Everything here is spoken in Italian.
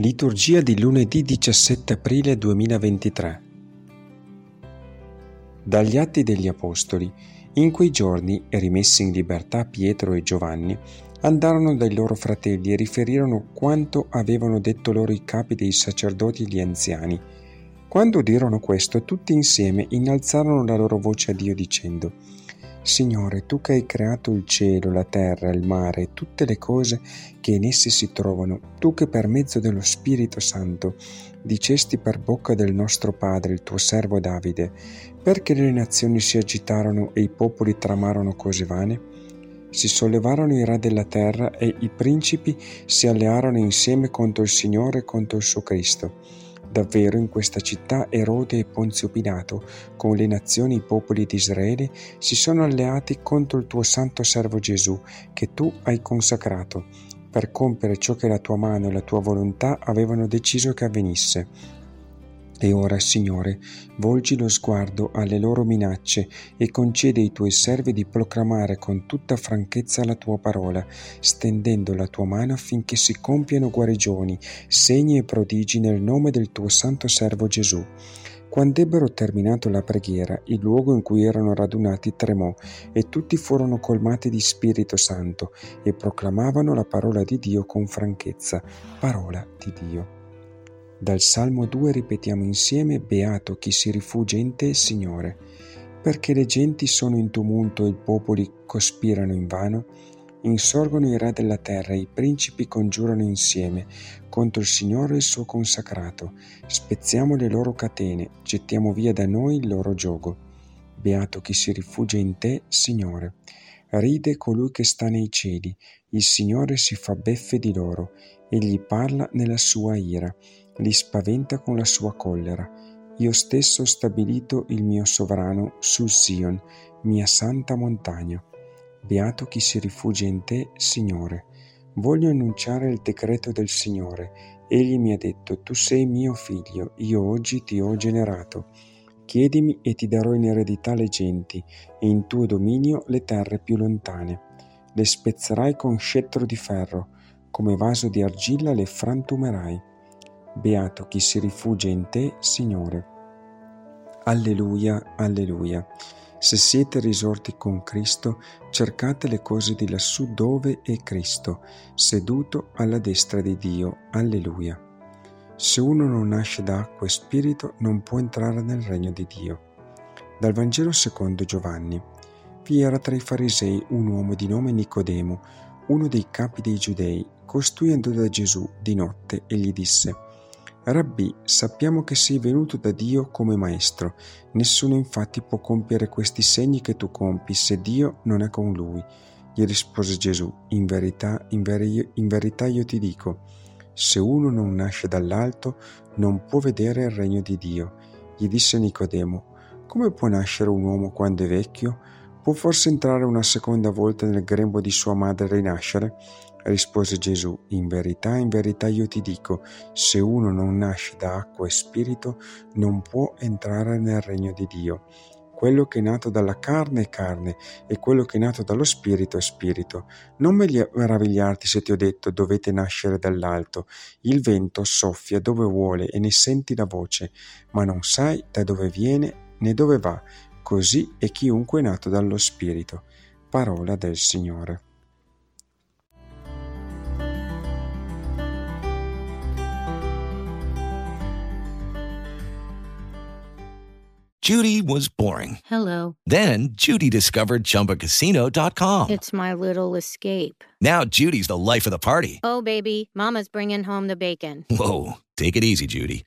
Liturgia di lunedì 17 aprile 2023 Dagli Atti degli Apostoli, in quei giorni, rimessi in libertà Pietro e Giovanni, andarono dai loro fratelli e riferirono quanto avevano detto loro i capi dei sacerdoti e gli anziani. Quando udirono questo, tutti insieme innalzarono la loro voce a Dio dicendo Signore, tu che hai creato il cielo, la terra, il mare e tutte le cose che in esse si trovano, tu che per mezzo dello Spirito Santo dicesti per bocca del nostro Padre, il tuo servo Davide, perché le nazioni si agitarono e i popoli tramarono cose vane? Si sollevarono i re della terra e i principi si allearono insieme contro il Signore e contro il suo Cristo. Davvero in questa città Erode e Ponzio Pilato, con le nazioni e i popoli di Israele, si sono alleati contro il tuo santo servo Gesù, che tu hai consacrato, per compiere ciò che la tua mano e la tua volontà avevano deciso che avvenisse e ora, Signore, volgi lo sguardo alle loro minacce e concede ai tuoi servi di proclamare con tutta franchezza la tua parola, stendendo la tua mano affinché si compiano guarigioni, segni e prodigi nel nome del tuo santo servo Gesù. Quando ebbero terminato la preghiera, il luogo in cui erano radunati tremò e tutti furono colmati di Spirito Santo e proclamavano la parola di Dio con franchezza. Parola di Dio. Dal Salmo 2 ripetiamo insieme Beato chi si rifugia in te, Signore, perché le genti sono in tumulto e i popoli cospirano invano, insorgono i re della terra e i principi congiurano insieme contro il Signore e il suo consacrato. Spezziamo le loro catene, gettiamo via da noi il loro giogo. Beato chi si rifugia in te, Signore. Ride colui che sta nei cieli, il Signore si fa beffe di loro, egli parla nella sua ira li spaventa con la sua collera. Io stesso ho stabilito il mio sovrano su Sion, mia santa montagna. Beato chi si rifugia in te, Signore. Voglio annunciare il decreto del Signore. Egli mi ha detto, tu sei mio figlio, io oggi ti ho generato. Chiedimi e ti darò in eredità le genti, e in tuo dominio le terre più lontane. Le spezzerai con scettro di ferro, come vaso di argilla le frantumerai Beato chi si rifugia in te, Signore. Alleluia, alleluia. Se siete risorti con Cristo, cercate le cose di lassù dove è Cristo, seduto alla destra di Dio. Alleluia. Se uno non nasce da acqua e spirito, non può entrare nel regno di Dio. Dal Vangelo secondo Giovanni. Vi era tra i farisei un uomo di nome Nicodemo, uno dei capi dei giudei. Costui andò da Gesù di notte e gli disse Rabbì, sappiamo che sei venuto da Dio come maestro. Nessuno infatti può compiere questi segni che tu compi se Dio non è con lui. Gli rispose Gesù, in verità, in, veri, in verità io ti dico, se uno non nasce dall'alto non può vedere il regno di Dio. Gli disse Nicodemo, come può nascere un uomo quando è vecchio? Può forse entrare una seconda volta nel grembo di sua madre e rinascere? Rispose Gesù, in verità, in verità io ti dico, se uno non nasce da acqua e spirito, non può entrare nel regno di Dio. Quello che è nato dalla carne è carne, e quello che è nato dallo spirito è spirito. Non meravigliarti se ti ho detto dovete nascere dall'alto. Il vento soffia dove vuole e ne senti la voce, ma non sai da dove viene né dove va. Così è chiunque è nato dallo spirito. Parola del Signore. Judy was boring. Hello. Then Judy discovered ChumbaCasino.com. It's my little escape. Now Judy's the life of the party. Oh, baby, Mama's bringing home the bacon. Whoa, take it easy, Judy.